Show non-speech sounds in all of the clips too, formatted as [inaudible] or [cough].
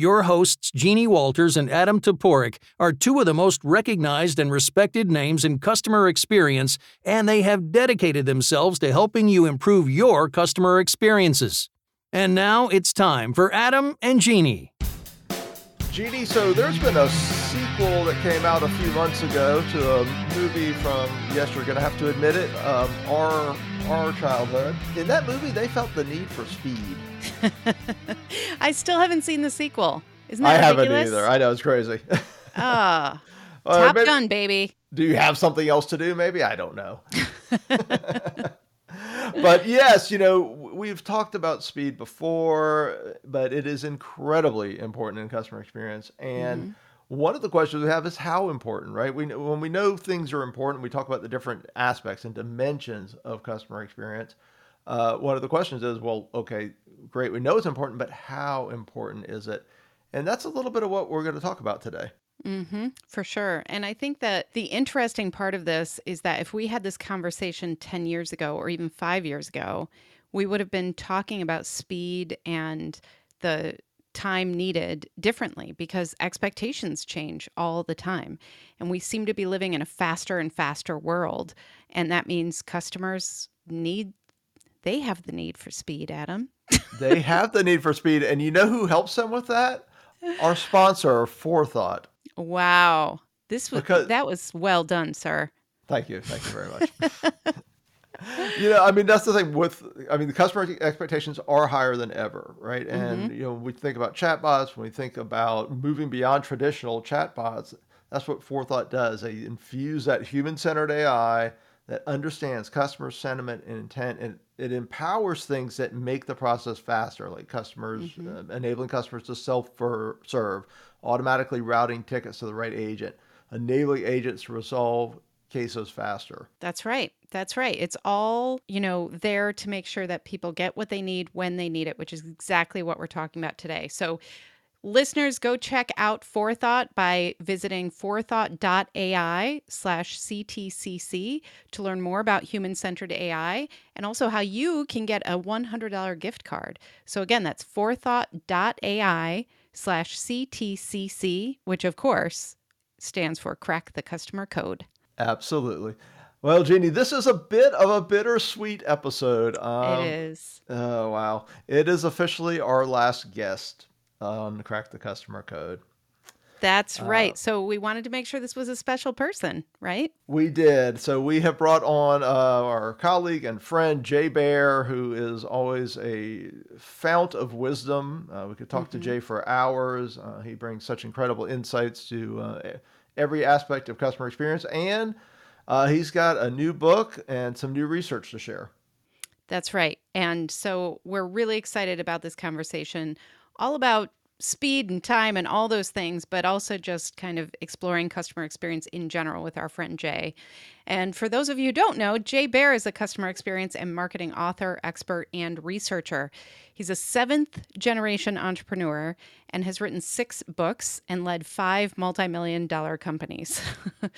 Your hosts, Jeannie Walters and Adam Toporek, are two of the most recognized and respected names in customer experience, and they have dedicated themselves to helping you improve your customer experiences. And now it's time for Adam and Jeannie. Jeannie, so there's been a sequel that came out a few months ago to a movie from, yes, you're going to have to admit it, um, our, our childhood. In that movie, they felt the need for speed. [laughs] I still haven't seen the sequel. Isn't that I ridiculous? haven't either. I know, it's crazy. [laughs] Ah, Top maybe- Gun, baby. Do you have something else to do? Maybe I don't know. [laughs] but yes, you know, we've talked about speed before, but it is incredibly important in customer experience. And one of the questions we have is how important, right? We when we know things are important, we talk about the different aspects and dimensions of customer experience. Uh, one of the questions is, well, okay, great, we know it's important, but how important is it? And that's a little bit of what we're going to talk about today. Mm-hmm, for sure. And I think that the interesting part of this is that if we had this conversation 10 years ago or even five years ago, we would have been talking about speed and the time needed differently because expectations change all the time. And we seem to be living in a faster and faster world. And that means customers need, they have the need for speed, Adam. they have the need for speed. And you know who helps them with that? Our sponsor, Forethought. Wow. This was, Because- that was well done, sir. Thank you. Thank you very much. [laughs] you know, I mean, that's the thing with, I mean, the customer expectations are higher than ever, right? And, you know, when we think about chatbots, when we think about moving beyond traditional chatbots, that's what Forethought does. They infuse that human centered AI that understands customer sentiment and intent, and it empowers things that make the process faster, like customers, uh, enabling customers to self serve, automatically routing tickets to the right agent, enabling agents to resolve cases faster. That's right. That's right. It's all, you know, there to make sure that people get what they need when they need it, which is exactly what we're talking about today. So, listeners, go check out Forethought by visiting forethought.ai slash CTCC to learn more about human centered AI and also how you can get a $100 gift card. So, again, that's forethought.ai slash CTCC, which of course stands for Crack the Customer Code. Absolutely. Well, Jeannie, this is a bit of a bittersweet episode. Um, it is. Oh, wow. It is officially our last guest on Crack the Customer Code. That's Uh, right. So we wanted to make sure this was a special person, right? We did. So we have brought on uh, our colleague and friend Jay Baer, who is always a fount of wisdom. Uh, we could talk to Jay for hours. Uh, he brings such incredible insights to uh, every aspect of customer experience, and uh, he's got a new book and some new research to share. That's right. And so we're really excited about this conversation, all about speed and time and all those things, but also just kind of exploring customer experience in general with our friend Jay. And for those of you who don't know, Jay Baer is a customer experience and marketing author, expert, and researcher. He's a seventh generation entrepreneur and has written six books and led five multi million dollar companies. [laughs]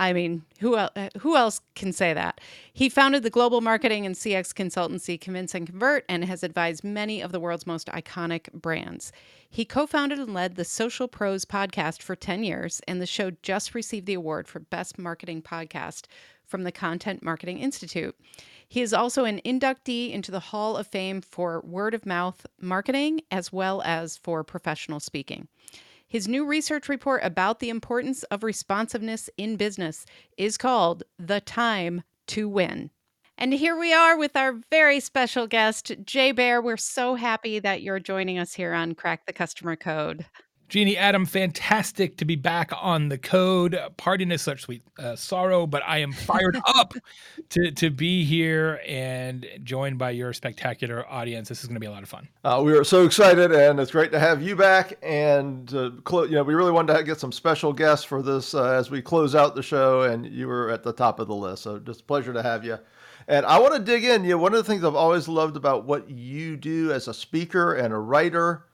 I mean, who el- uh, who else can say that? He founded the global marketing and CX consultancy Convince and Convert and has advised many of the world's most iconic brands. He co-founded and led the Social Pros podcast for 10 years and the show just received the award for best marketing podcast from the Content Marketing Institute. He is also an inductee into the Hall of Fame for word of mouth marketing as well as for professional speaking. His new research report about the importance of responsiveness in business is called The Time to Win. And here we are with our very special guest, Jay Baer. We're so happy that you're joining us here on Crack the Customer Code. Jeannie, Adam, fantastic to be back on the code. Pardon is such sweet uh, sorrow, but I am fired [laughs] up to, to be here and joined by your spectacular audience. This is going to be a lot of fun. Uh, we are so excited, and it's great to have you back. And uh, clo- you know, we really wanted to get some special guests for this uh, as we close out the show, and you were at the top of the list. So just a pleasure to have you. And I want to dig in. You know, one of the things I've always loved about what you do as a speaker and a writer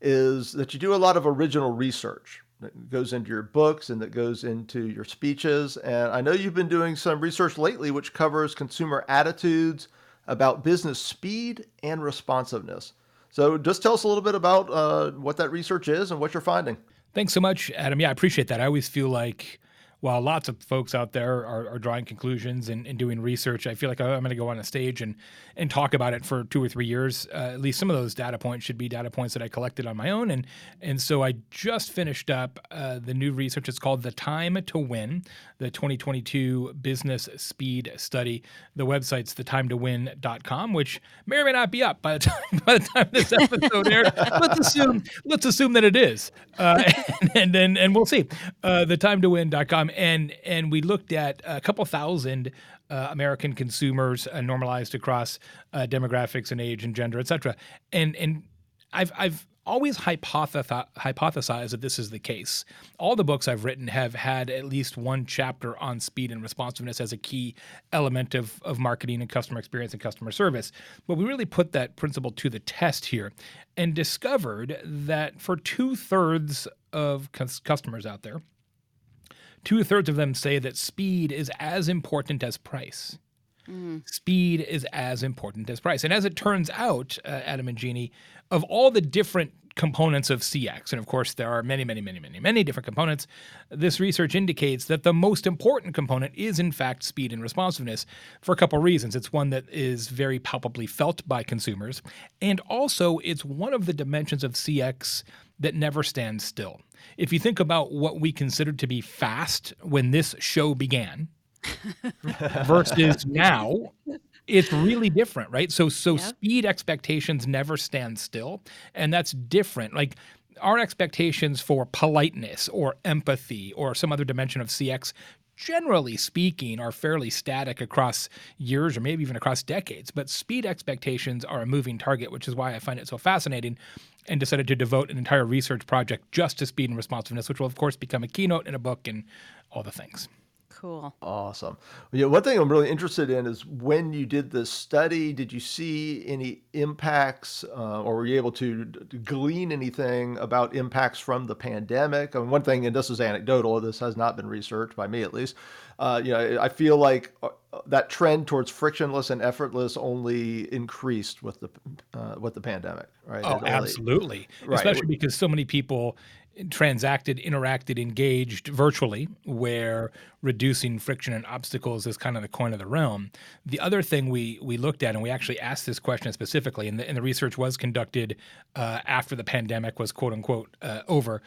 is that you do a lot of original research that goes into your books and that goes into your speeches. And I know you've been doing some research lately, which covers consumer attitudes about business speed and responsiveness. So just tell us a little bit about uh, what that research is and what you're finding. Thanks so much, Adam. Yeah, I appreciate that. I always feel like while lots of folks out there are, are drawing conclusions and, and, doing research, I feel like I'm going to go on a stage and and talk about it for two or three years. Uh, at least some of those data points should be data points that I collected on my own. And and so I just finished up uh, the new research. It's called "The Time to Win," the 2022 Business Speed Study. The website's thetimetowin.com, which may or may not be up by the [laughs] time by the time this episode airs. let's assume let's assume that it is, uh, [laughs] and, and and we'll see. Uh, thetimetowin.com and and we looked at a couple thousand uh, American consumers uh, normalized across uh, demographics and age and gender, et cetera. And and I've I've always hypothesized that this is the case. All the books I've written have had at least one chapter on speed and responsiveness as a key element of, of marketing and customer experience and customer service. But we really put that principle to the test here and discovered that for two thirds of customers out there, Two thirds of them say that speed is as important as price. Mm. Speed is as important as price. And as it turns out, uh, Adam and Jeannie, of all the different components of CX, and of course there are many, many, many, many, many different components, this research indicates that the most important component is in fact speed and responsiveness for a couple reasons. It's one that is very palpably felt by consumers, and also it's one of the dimensions of CX that never stands still. If you think about what we considered to be fast when this show began [laughs] versus now, it's really different, right? So so yep. speed expectations never stand still, and that's different. Like our expectations for politeness or empathy or some other dimension of CX generally speaking, are fairly static across years or maybe even across decades. But speed expectations are a moving target, which is why I find it so fascinating and decided to devote an entire research project just to speed and responsiveness, which will, of course, become a keynote in a book and all the things. Cool. Awesome. Yeah, one thing I'm really interested in is when you did this study, did you see any impacts uh, or were you able to, to, glean anything about impacts from the pandemic? I mean, one thing, and this is anecdotal, this has not been researched by me at least. Uh, you know, I feel like uh, that trend towards frictionless and effortless only increased with the uh, with the pandemic, right? Oh, only, absolutely. Right. Especially because so many people transacted, interacted, engaged virtually, where reducing friction and obstacles is kind of the coin of the realm. The other thing we we looked at, and we actually asked this question specifically, and the, and the research was conducted uh, after the pandemic was quote unquote uh, over.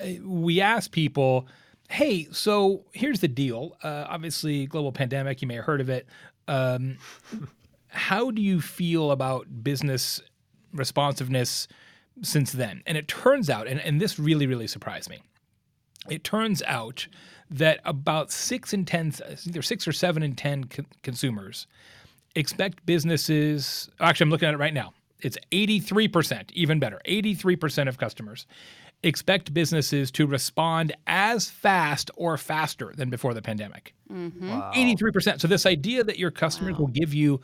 Uh, we asked people, "Hey, so here's the deal. Uh, obviously, global pandemic. You may have heard of it. Um, [laughs] how do you feel about business responsiveness?" Since then. And it turns out, and, and this really, really surprised me. It turns out that about six in 10, either six or seven in 10 co- consumers expect businesses, actually, I'm looking at it right now. It's 83%, even better. 83% of customers expect businesses to respond as fast or faster than before the pandemic. Mm-hmm. Wow. 83%. So, this idea that your customers wow. will give you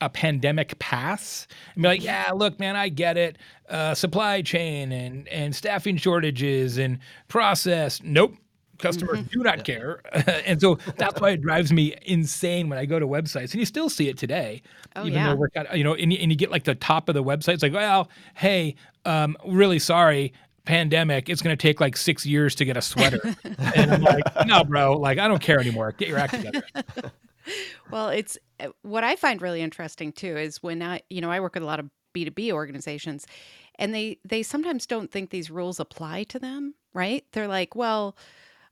a pandemic pass and be like, yeah, look, man, I get it. Uh, supply chain and and staffing shortages and process. Nope. Customers mm-hmm. do not yeah. care. [laughs] and so that's why it drives me insane when I go to websites. And you still see it today. Oh, even yeah. though we're you know, and, and you get like the top of the website. It's like, well, hey, um, really sorry pandemic, it's going to take like six years to get a sweater. [laughs] and I'm like, no, bro, like I don't care anymore. Get your act together. [laughs] [laughs] well, it's uh, what I find really interesting too is when I, you know, I work with a lot of B2B organizations and they they sometimes don't think these rules apply to them, right? They're like, well,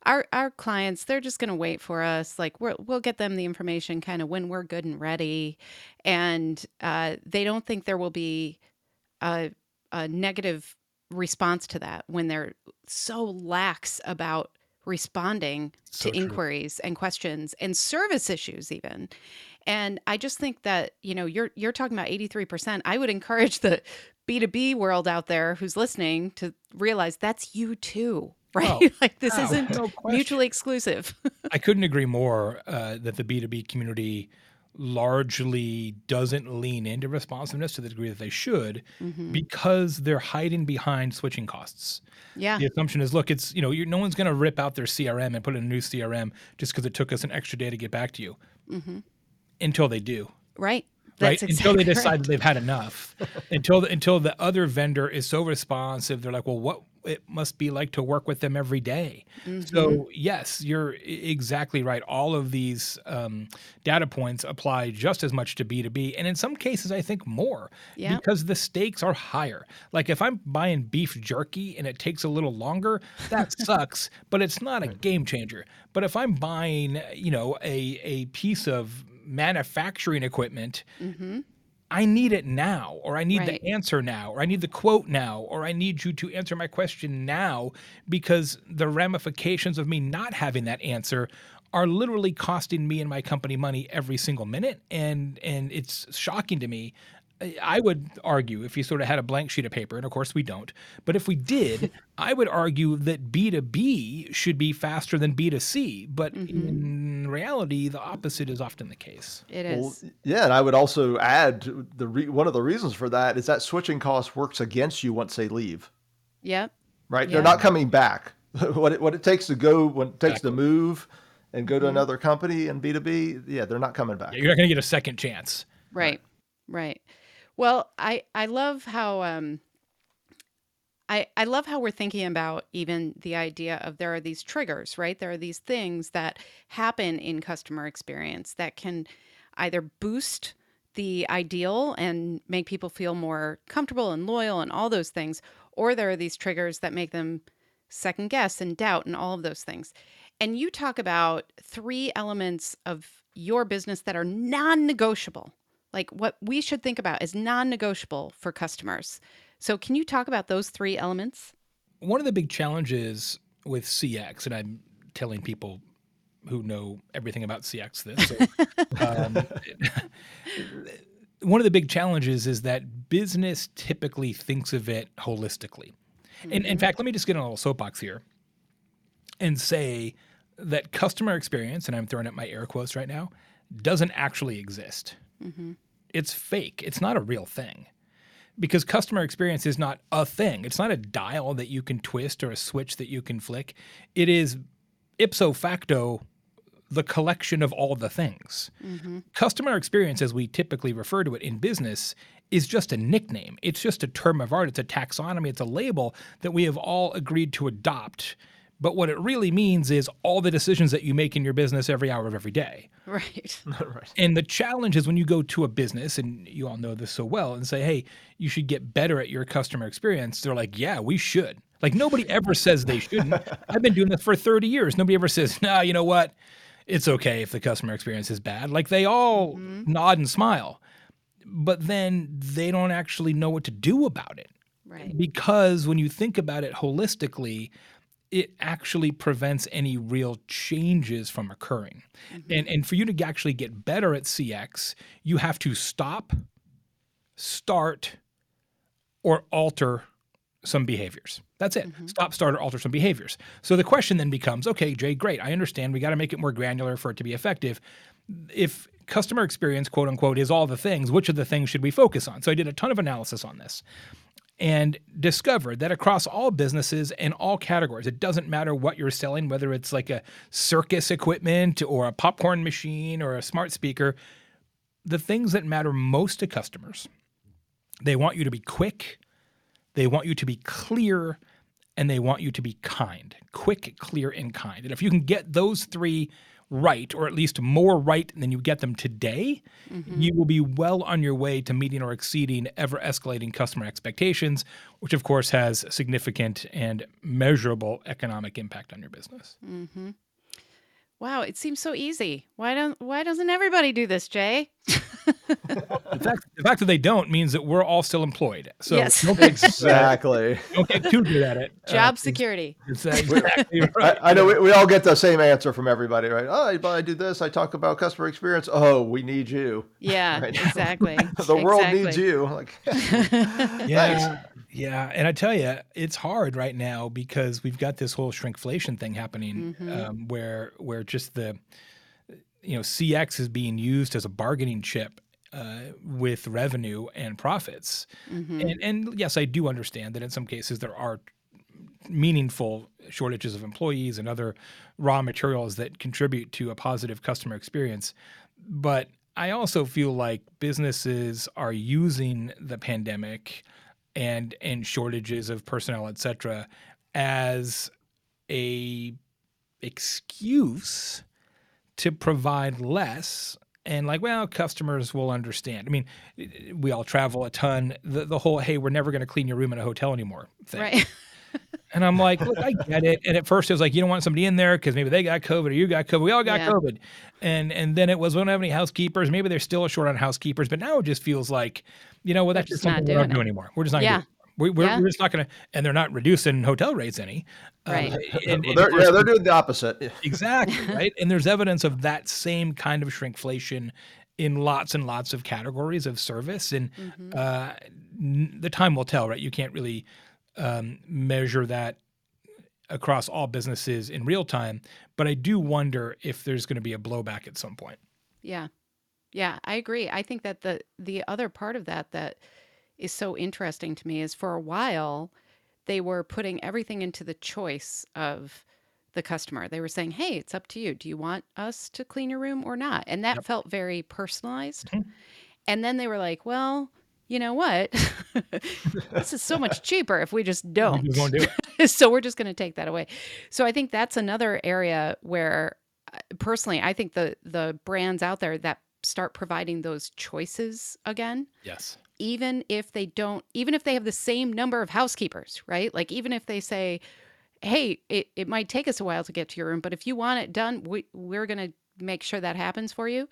our our clients, they're just going to wait for us. Like we're, we'll get them the information kind of when we're good and ready, and uh, they don't think there will be a, a negative response to that when they're so lax about responding so to true. inquiries and questions and service issues even. And i just think that you know you're you're talking about 83% i would encourage the b2b world out there who's listening to realize that's you too [laughs] right? Oh, like this oh, isn't no mutually exclusive. [laughs] I couldn't agree more uh, that the b2b community largely doesn't lean into responsiveness to the degree that they should mm-hmm. because they're hiding behind switching costs. Yeah. The assumption is, look, it's, you know, no one's going to rip out their CRM and put in a new CRM just because it took us an extra day to get back to you mm-hmm. until they do. Right. right? That's until they decide right. they've had enough. until the, until the other vendor is so responsive, they're like, well, what it must be like to work with them every day. Mm-hmm. So yes, you're exactly right. All of these um, data points apply just as much to B two B, and in some cases, I think more Yeah. because the stakes are higher. Like if I'm buying beef jerky and it takes a little longer, that [laughs] sucks, but it's not a game changer. But if I'm buying, you know, a a piece of manufacturing equipment I need it now, or I need Right. the answer now, or I need the quote now, or I need you to answer my question now because the ramifications of me not having that answer are literally costing me and my company money every single minute. And and it's shocking to me. I- I would argue if you sort of had a blank sheet of paper, and of course we don't, but if we did, [laughs] I would argue that B2B should be faster than B2C. But mm-hmm. in reality, the opposite is often the case. It Well, yeah, and I would also add the re- one of the reasons for that is that switching cost works against you once they leave. Yep. Right? Yeah. They're not coming back. [laughs] what it, what it takes to go, when it takes to move and go to mm-hmm. another company and B two B, yeah, they're not coming back. You're not going to get a second chance. Right. Right. Well, I I love how um I I love how we're thinking about even the idea of there are these triggers, right? There are these things that happen in customer experience that can either boost the ideal and make people feel more comfortable and loyal and all those things, or there are these triggers that make them second guess and doubt and all of those things. And you talk about three elements of your business that are non negotiable, like what we should think about is non negotiable for customers. So, can you talk about those three elements? one of the big challenges with CX, and I'm telling people who know everything about CX this. So, [laughs] um, one of the big challenges is that business typically thinks of it holistically. And in fact, let me just get on a little soapbox here and say that customer experience, and I'm throwing up my air quotes right now, doesn't actually exist. It's fake. It's not a real thing because customer experience is not a thing. It's not a dial that you can twist or a switch that you can flick. It is ipso facto the collection of all the things. Mm-hmm. Customer experience, as we typically refer to it in business, is just a nickname. It's just a term of art. It's a taxonomy. It's a label that we have all agreed to adopt. But what it really means is all the decisions that you make in your business every hour of every day. Right. [laughs] right. And the challenge is when you go to a business, and you all know this so well, and say, hey, you should get better at your customer experience. They're like, yeah, we should. Like, nobody ever [laughs] says they shouldn't. I've been doing this for 30 years. Nobody ever says, nah, you know what? It's okay if the customer experience is bad. Like, they all mm-hmm. nod and smile, but then they don't actually know what to do about it Right. because when you think about it holistically, it actually prevents any real changes from occurring. Mm-hmm. And and for you to actually get better at CX, you have to stop, start, or alter some behaviors. That's it. Mm-hmm. Stop, start, or alter some behaviors. So the question then becomes, okay, Jay, great. I understand. We got to make it more granular for it to be effective. If customer experience, quote unquote, is all the things, which of the things should we focus on? So I did a ton of analysis on this and discovered that across all businesses and all categories, it doesn't matter what you're selling, whether it's like a circus equipment or a popcorn machine or a smart speaker, the things that matter most to customers, they want you to be quick, they want you to be clear, and they want you to be kind. Quick, clear, and kind. And if you can get those three right, or at least more right than you get them today, mm-hmm. you will be well on your way to meeting or exceeding ever escalating customer expectations, which of course has significant and measurable economic impact on your business. Mm-hmm. Wow, it seems so easy. Why don't why doesn't everybody do this, Jay? The fact, the fact that they don't means that we're all still employed. So Yes. don't, get, Exactly. don't get too good at it. [laughs] Job uh, security. It's exactly [laughs] right. I, I know we, we all get the same answer from everybody, right? Oh, I, I do this. I talk about customer experience. Oh, we need you. Yeah, [laughs] Right. exactly. The world Exactly. needs you. Like, Yeah. Yeah. And I tell you, it's hard right now because we've got this whole shrinkflation thing happening um, where where just the you know CX is being used as a bargaining chip uh, with revenue and profits. And and yes, I do understand that in some cases there are meaningful shortages of employees and other raw materials that contribute to a positive customer experience. But I also feel like businesses are using the pandemic and and shortages of personnel, et cetera, as a excuse to provide less and like well customers will understand. I mean we all travel a ton. The, the whole hey we're never going to clean your room in a hotel anymore thing. Right. [laughs] and i'm like look i get it. And at first it was like you don't want somebody in there because maybe they got covid or you got covid. We all got Yeah. covid. And and then it was we don't have any housekeepers. Maybe they're still short on housekeepers but now it just feels like you know well that's just just something not we're not doing doing anymore we're just not Yeah. gonna do. We, we're, Yeah. we're just not going to, and they're not reducing hotel rates any. Uh, Right. and- Well, and they're, of course- yeah, they're doing the opposite. Exactly, [laughs] right? And there's evidence of that same kind of shrinkflation in lots and lots of categories of service. And Mhm. uh, n- the time will tell, right? You can't really um, measure that across all businesses in real time. But I do wonder if there's going to be a blowback at some point. Yeah. Yeah, I agree. I think that the the other part of that that is so interesting to me is for a while they were putting everything into the choice of the customer. They were saying, "Hey, it's up to you. Do you want us to clean your room or not?" And that Yep. felt very personalized. Mhm. And then they were like, "Well, you know what? [laughs] this is so much cheaper if we just [laughs] don't." We do it. [laughs] so we're just going to take that away. So I think that's another area where uh, personally I think the the brands out there that start providing those choices again Yes. even if they don't even if they have the same number of housekeepers, right? Like even if they say hey, it, it might take us a while to get to your room, but if you want it done, we, we're going to make sure that happens for you.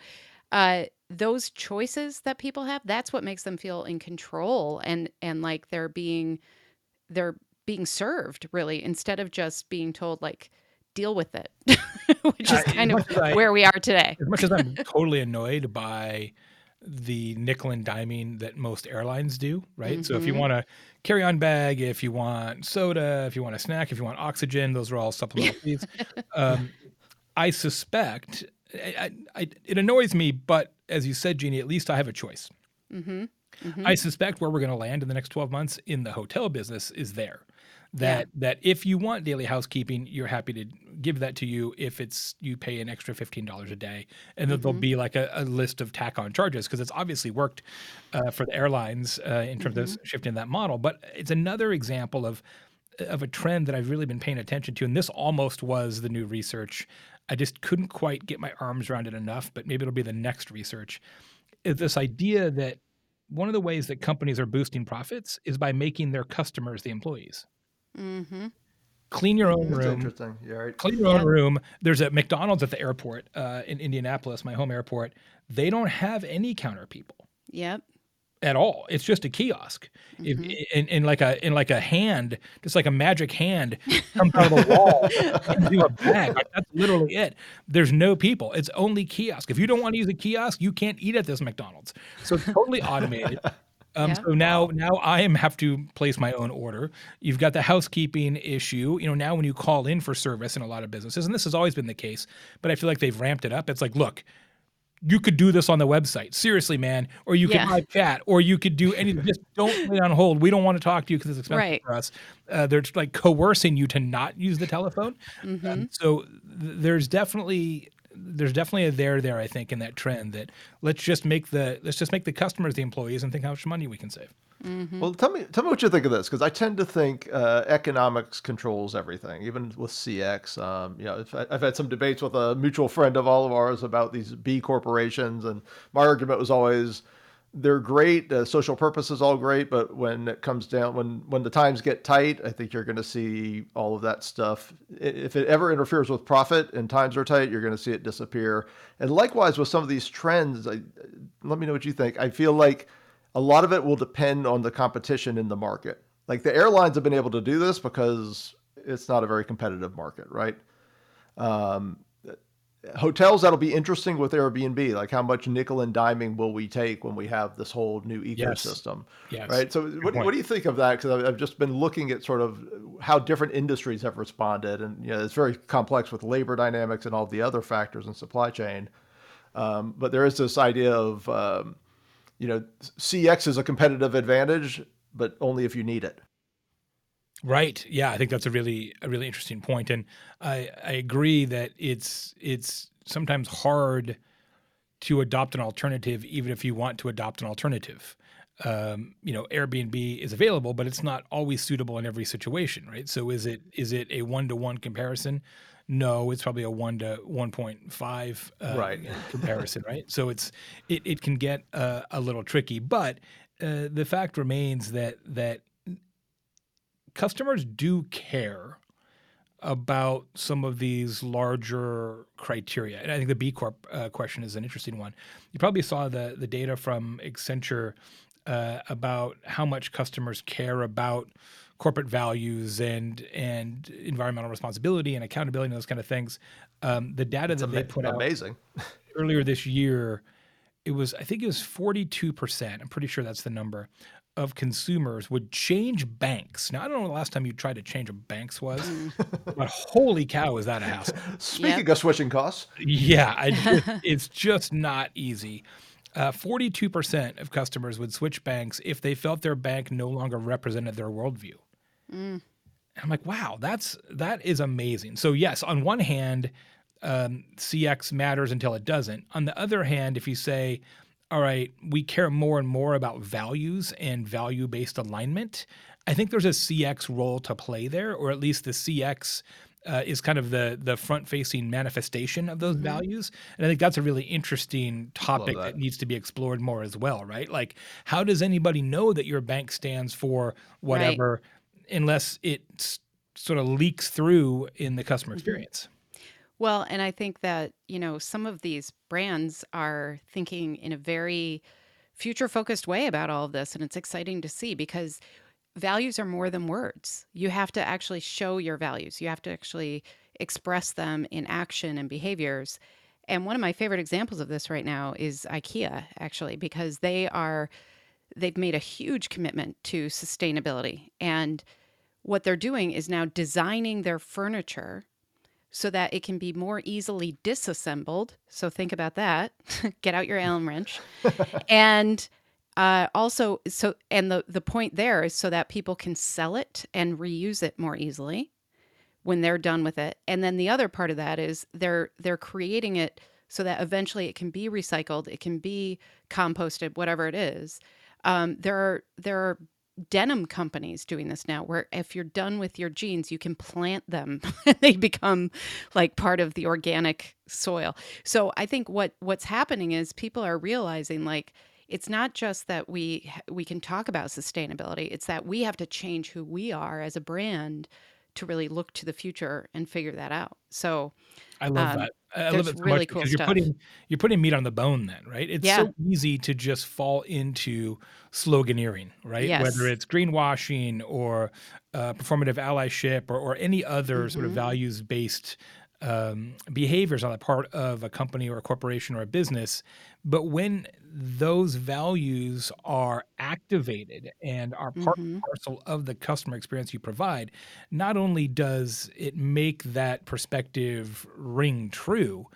Uh, those choices that people have, that's what makes them feel in control and and like they're being they're being served really instead of just being told like deal with it, [laughs] which is kind of as I- where we are today. As much as I'm [laughs] totally annoyed by the nickel and diming that most airlines do, right? So if you Mhm. want a carry-on bag, if you want soda, if you want a snack, if you want oxygen, those are all supplemental [laughs] fees. Um, I suspect I, I, it annoys me, but as you said, Jeannie, at least I have a choice. hmm hmm I suspect where we're going to land in the next 12 months in the hotel business is there. Yeah. That that if you want daily housekeeping, you're happy to give that to you if it's you pay an extra fifteen dollars a day, and that there'll be like a, a list of tack on charges because it's obviously worked uh, for the airlines uh, in terms Mm-hmm. of shifting that model. But it's another example of of a trend that I've really been paying attention to, and this almost was the new research. I just couldn't quite get my arms around it enough, but maybe it'll be the next research. This idea that one of the ways that companies are boosting profits is by making their customers the employees. Hmm Clean your own That's room. interesting. Yeah, right. Clean your own room. There's a McDonald's at the airport uh, in Indianapolis, my home airport. They don't have any counter people Yep. at all. It's just a kiosk. If, Mhm. in, in like a in like a hand, just like a magic hand comes out of the wall into a bag. Like, that's literally it. There's no people. It's only kiosk. If you don't want to use a kiosk, you can't eat at this McDonald's. So it's totally automated. [laughs] Um, Yeah. So now, now I am have to place my own order. You've got the housekeeping issue. You know, now when you call in for service in a lot of businesses, and this has always been the case, but I feel like they've ramped it up. It's like, look, you could do this on the website. Seriously, man. Or you Yeah. could live chat, or you could do anything. Just don't put it on hold. We don't want to talk to you because it's expensive Right. for us. Uh, they're like coercing you to not use the telephone. hmm Um, so th- there's definitely there's definitely a there there I think in that trend that let's just make the let's just make the customers the employees and think how much money we can save. hmm Well, tell me, tell me what you think of this, because I tend to think uh, economics controls everything, even with CX. Um, you know, I've, I've had some debates with a mutual friend of all of ours about these B corporations, and my argument was always they're great, uh, social purpose is all great, but when it comes down, when when the times get tight, I think you're going to see all of that stuff. If it ever interferes with profit and times are tight, you're going to see it disappear. And likewise with some of these trends, I, let me know what you think. I feel like a lot of it will depend on the competition in the market. Like the airlines have been able to do this because it's not a very competitive market, right? Um, hotels that'll be interesting with Airbnb. Like how much nickel and diming will we take when we have this whole new ecosystem, Yes. right? So what, what do you think of that? Because I've, I've just been looking at sort of how different industries have responded, and you know it's very complex with labor dynamics and all the other factors in supply chain. Um, but there is this idea of um, you know, CX is a competitive advantage, but only if you need it. Right. Yeah, I think that's a really a really interesting point, and I I agree that it's it's sometimes hard to adopt an alternative, even if you want to adopt an alternative. Um, you know, Airbnb is available, but it's not always suitable in every situation, right? So is it is it a one to one comparison? No, it's probably a one to one point five uh, Right. comparison, right? So it's it, it can get uh, a little tricky, but uh, the fact remains that that customers do care about some of these larger criteria. And I think the B Corp uh, question is an interesting one. You probably saw the the data from Accenture uh, about how much customers care about corporate values and and environmental responsibility and accountability and those kind of things. Um, the data that they put out amazing. earlier this year, it was I think it was 42%. I'm pretty sure that's the number of consumers would change banks. Now I don't know the last time you tried to change a bank's was, [laughs] but holy cow, is that a hassle? Speaking of switching costs, Yeah, I [laughs] it's just not easy. Uh, 42% of customers would switch banks if they felt their bank no longer represented their worldview. And I'm like, wow, that's that is amazing. So yes, on one hand, um, CX matters until it doesn't. On the other hand, if you say, all right, we care more and more about values and value based alignment, I think there's a CX role to play there, or at least the CX uh, is kind of the the front facing manifestation of those values. And I think that's a really interesting topic that. that needs to be explored more as well, right? Like, how does anybody know that your bank stands for whatever unless it sort of leaks through in the customer experience? Well, and I think that, you know, some of these brands are thinking in a very future focused way about all of this. And it's exciting to see because values are more than words. You have to actually show your values, you have to actually express them in action and behaviors. And one of my favorite examples of this right now is IKEA, actually, because they are, they've made a huge commitment to sustainability. And what they're doing is now designing their furniture so that it can be more easily disassembled. So think about that. [laughs] Get out your [laughs] Allen wrench. and uh, also, so and the the point there is so that people can sell it and reuse it more easily when they're done with it. And then the other part of that is they're they're creating it so that eventually it can be recycled, it can be composted, whatever it is. Um, there are there are denim companies doing this now where if you're done with your jeans you can plant them. [laughs] They become like part of the organic soil. So i think what what's happening is people are realizing like it's not just that we we can talk about sustainability it's that we have to change who we are as a brand to really look to the future and figure that out so I love Um, that. I love it so really much cool because you're stuff. putting you're putting meat on the bone then, right? It's Yeah. so easy to just fall into sloganeering, right? Yes. Whether it's greenwashing or uh, performative allyship or, or any other sort of Mhm. values based um, behaviors on the part of a company or a corporation or a business. But when those values are activated and are part Mhm. and parcel of the customer experience you provide, not only does it make that perspective ring true,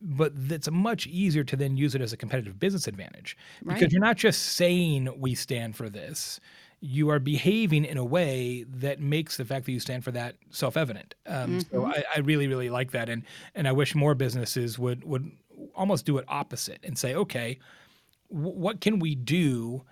but it's much easier to then use it as a competitive business advantage because Right. you're not just saying we stand for this you are behaving in a way that makes the fact that you stand for that self-evident. Um, so Mhm. I, I really really like that. And and i wish more businesses would would almost do it opposite and say okay w- what can we do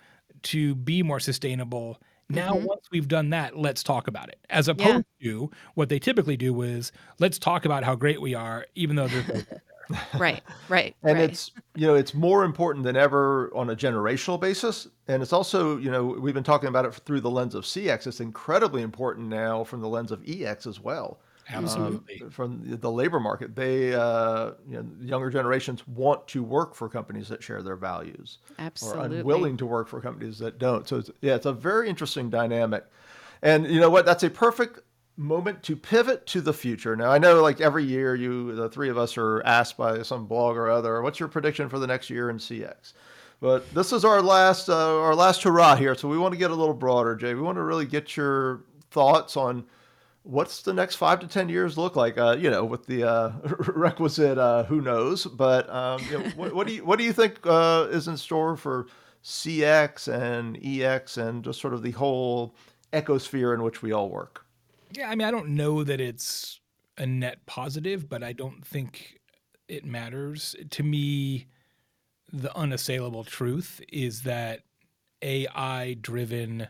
to be more sustainable? Now Mhm. once we've done that let's talk about it. As opposed to what they typically do is let's talk about how great we are even though there's [laughs] [laughs] right right and right. it's you know it's more important than ever on a generational basis. And it's also you know we've been talking about it through the lens of cx it's incredibly important now from the lens of ex as well. Um, absolutely. from the- the labor market. They uh, you know younger generations want to work for companies that share their values absolutely. or unwilling to work for companies that don't. So it's, yeah it's a very interesting dynamic. And you know what? That's a perfect moment to pivot to the future now i know like every year you the three of us are asked by some blog or other what's your prediction for the next year in cx but this is our last uh, our last hurrah here so we want to get a little broader jay we want to really get your thoughts on what's the next five to ten years look like? Uh, you know, with the uh, [laughs] requisite uh, who knows. But um, you know, [laughs] what, what do you what do you think uh, is in store for CX and EX and just sort of the whole ecosphere in which we all work? Yeah, I mean, I don't know that it's a net positive, but I don't think it matters. To me, the unassailable truth is that AI driven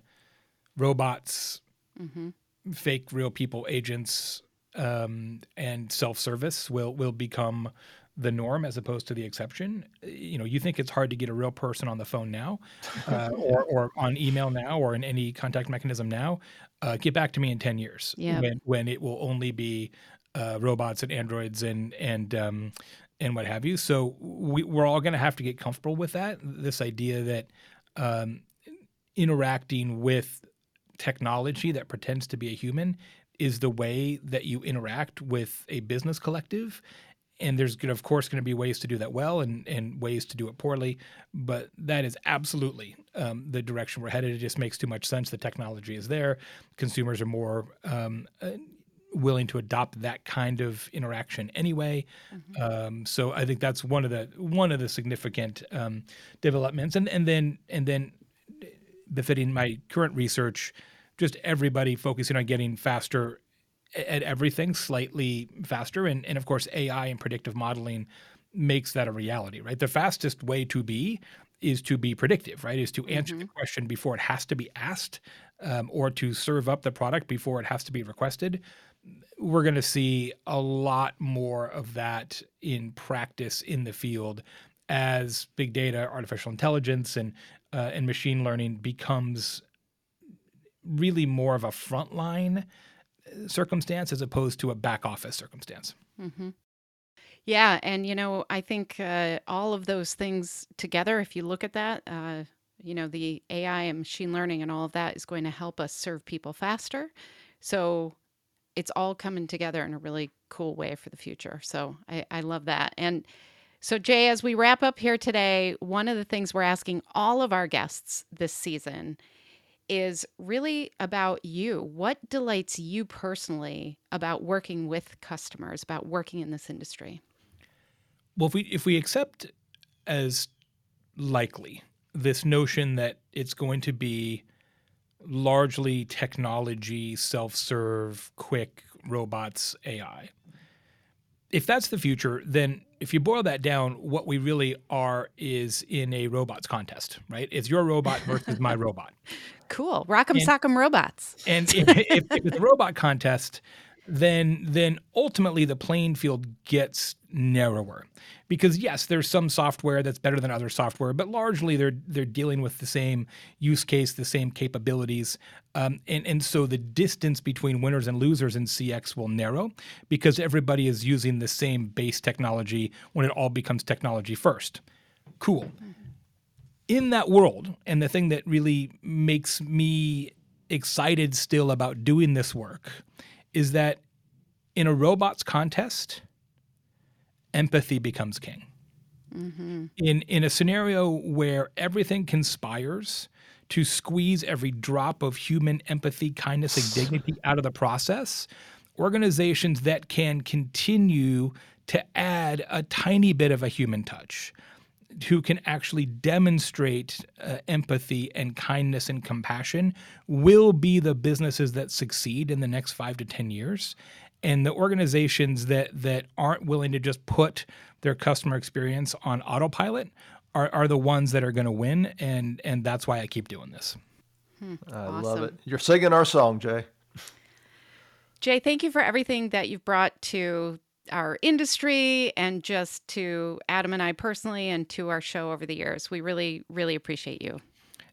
robots, mm-hmm. fake real people agents, um, and self service will will become the norm as opposed to the exception. You know, you think it's hard to get a real person on the phone now, uh, [laughs] or or on email now, or in any contact mechanism now. Uh, get back to me in ten years yeah. when when it will only be uh, robots and androids and and um, and what have you. So we, we're all going to have to get comfortable with that. This idea that um, interacting with technology that pretends to be a human is the way that you interact with a business collective. And there's, of course, going to be ways to do that well and, and ways to do it poorly. But that is absolutely um, the direction we're headed. It just makes too much sense. The technology is there. Consumers are more um, uh, willing to adopt that kind of interaction anyway. Mm-hmm. Um, so I think that's one of the one of the significant um, developments. And and then and then befitting my current research, just everybody focusing on getting faster at everything, slightly faster, and and of course AI and predictive modeling makes that a reality, right? The fastest way to be is to be predictive, right? Is to answer mm-hmm. the question before it has to be asked, um, or to serve up the product before it has to be requested we're going to see a lot more of that in practice in the field as big data, artificial intelligence, and uh, and machine learning becomes really more of a frontline circumstance as opposed to a back office circumstance. Mm-hmm. Yeah, and you know, I think uh, all of those things together, if you look at that, uh, you know, the AI and machine learning and all of that is going to help us serve people faster. So it's all coming together in a really cool way for the future. So I, I love that. And so, Jay, as we wrap up here today, one of the things we're asking all of our guests this season is really about you. What delights you personally about working with customers, about working in this industry? Well, if we if we accept as likely this notion that it's going to be largely technology, self serve, quick robots, AI. If that's the future, then if you boil that down, what we really are is in a robots contest, right? It's your robot versus my [laughs] robot. Cool. Rock'em sock'em robots. And [laughs] if, if, if it's a robot contest, then then ultimately the playing field gets narrower. Because yes there's some software that's better than other software but largely they're they're dealing with the same use case the same capabilities. Um, and and so the distance between winners and losers in CX will narrow because everybody is using the same base technology when it all becomes technology first. Cool. In that world and the thing that really makes me excited still about doing this work is that in a robots contest, empathy becomes king. Mm-hmm. In in a scenario where everything conspires to squeeze every drop of human empathy, kindness, and [sighs] dignity out of the process, organizations that can continue to add a tiny bit of a human touch, who can actually demonstrate uh, empathy and kindness and compassion will be the businesses that succeed in the next five to 10 years. And the organizations that, that aren't willing to just put their customer experience on autopilot are, are the ones that are going to win. And, and that's why I keep doing this. Hmm, I awesome. love it. You're singing our song, Jay. Jay, thank you for everything that you've brought to our industry and just to Adam and I personally and to our show over the years. We really, really appreciate you.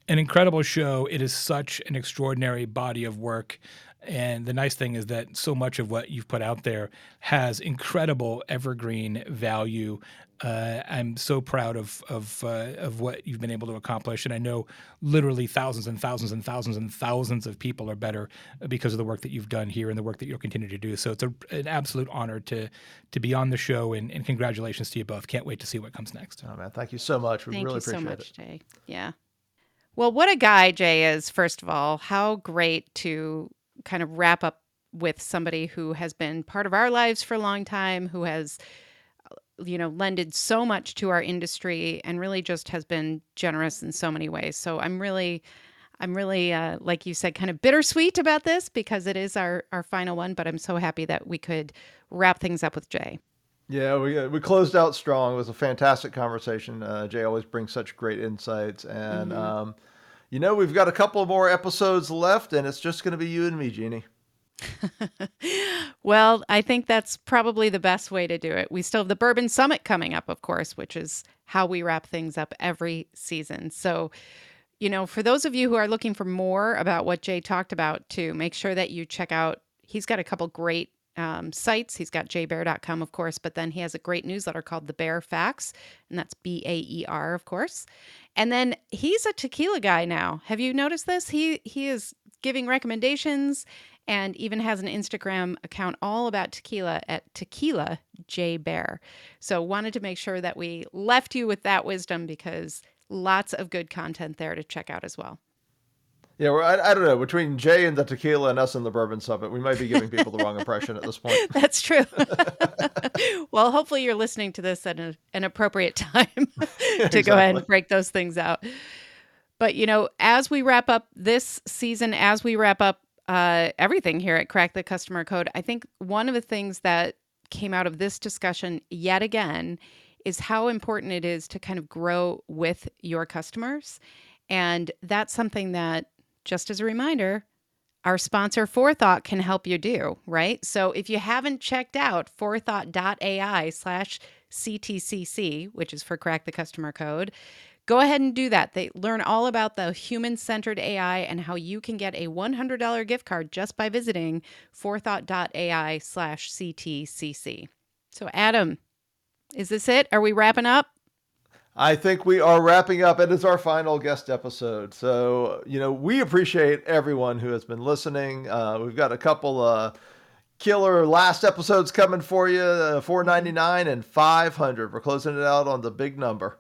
An incredible show. It is such an extraordinary body of work. And the nice thing is that so much of what you've put out there has incredible evergreen value. Uh, I'm so proud of of uh, of what you've been able to accomplish, and I know literally thousands and thousands and thousands and thousands of people are better because of the work that you've done here and the work that you'll continue to do. So it's a, an absolute honor to to be on the show, and, and, congratulations to you both. Can't wait to see what comes next. Oh man, thank you so much. We thank really appreciate so much, it. Jay. Yeah. Well, what a guy Jay is. First of all, how great to kind of wrap up with somebody who has been part of our lives for a long time, who has uh, you know lended so much to our industry and really just has been generous in so many ways so i'm really i'm really uh, like you said kind of bittersweet about this because it is our our final one but i'm so happy that we could wrap things up with jay Yeah, we uh, we closed out strong. It was a fantastic conversation. Uh, Jay always brings such great insights, and mm-hmm. um, you know we've got a couple more episodes left, and it's just going to be you and me, Jeannie. [laughs] well, I think that's probably the best way to do it. We still have the Bourbon Summit coming up, of course, which is how we wrap things up every season. So, you know, for those of you who are looking for more about what Jay talked about, to make sure that you check out, he's got a couple great um, sites. He's got jbaer.com, of course, but then he has a great newsletter called The Baer Facts, and that's B A E R, of course. And then he's a tequila guy now. Have you noticed this? He he is giving recommendations and even has an Instagram account all about tequila at Tequila J Baer. So wanted to make sure that we left you with that wisdom because lots of good content there to check out as well. Yeah, well, I, I, don't know. Between Jay and the tequila and us and the bourbon summit, we might be giving people the wrong impression at this point. [laughs] That's true. [laughs] well, hopefully you're listening to this at a, an appropriate time [laughs] to exactly. go ahead and break those things out. But, you know, as we wrap up this season, as we wrap up uh, everything here at Crack the Customer Code. I think one of the things that came out of this discussion yet again is how important it is to kind of grow with your customers. And that's something that, just as a reminder, our sponsor Forethought can help you do, right? So if you haven't checked out forethought.ai slash CTCC, which is for Crack the Customer Code, Go ahead and do that. They learn all about the human centered AI and how you can get a $100 gift card just by visiting forethought.ai slash CTCC. So, Adam, is this it? Are we wrapping up? I think we are wrapping up. It is our final guest episode. So, you know, we appreciate everyone who has been listening. Uh, we've got a couple uh, killer last episodes coming for you uh, 499 and 500. We're closing it out on the big number.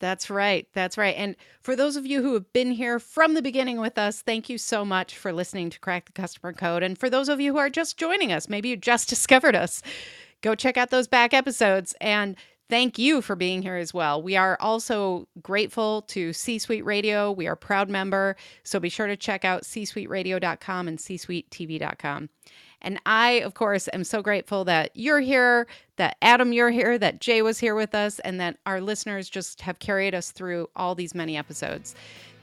That's right. That's right. And for those of you who have been here from the beginning with us, thank you so much for listening to Crack the Customer Code. And for those of you who are just joining us, maybe you just [laughs] discovered us, go check out those back episodes. And thank you for being here as well. We are also grateful to C Suite Radio. We are proud member. So be sure to check out c csuiteradio.com and c csuitetv.com. And I, of course, am so grateful that you're here, that Adam, you're here, that Jay was here with us, and that our listeners just have carried us through all these many episodes.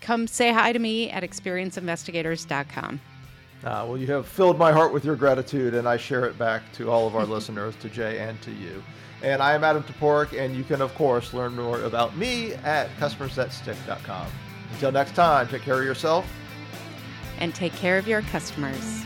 Come say hi to me at experienceinvestigators.com. Uh, well, you have filled my heart with your gratitude, and I share it back to all of our [laughs] listeners, to Jay and to you. And I am Adam Toporek, and you can, of course, learn more about me at customersthatstick.com. Until next time, take care of yourself. And take care of your customers.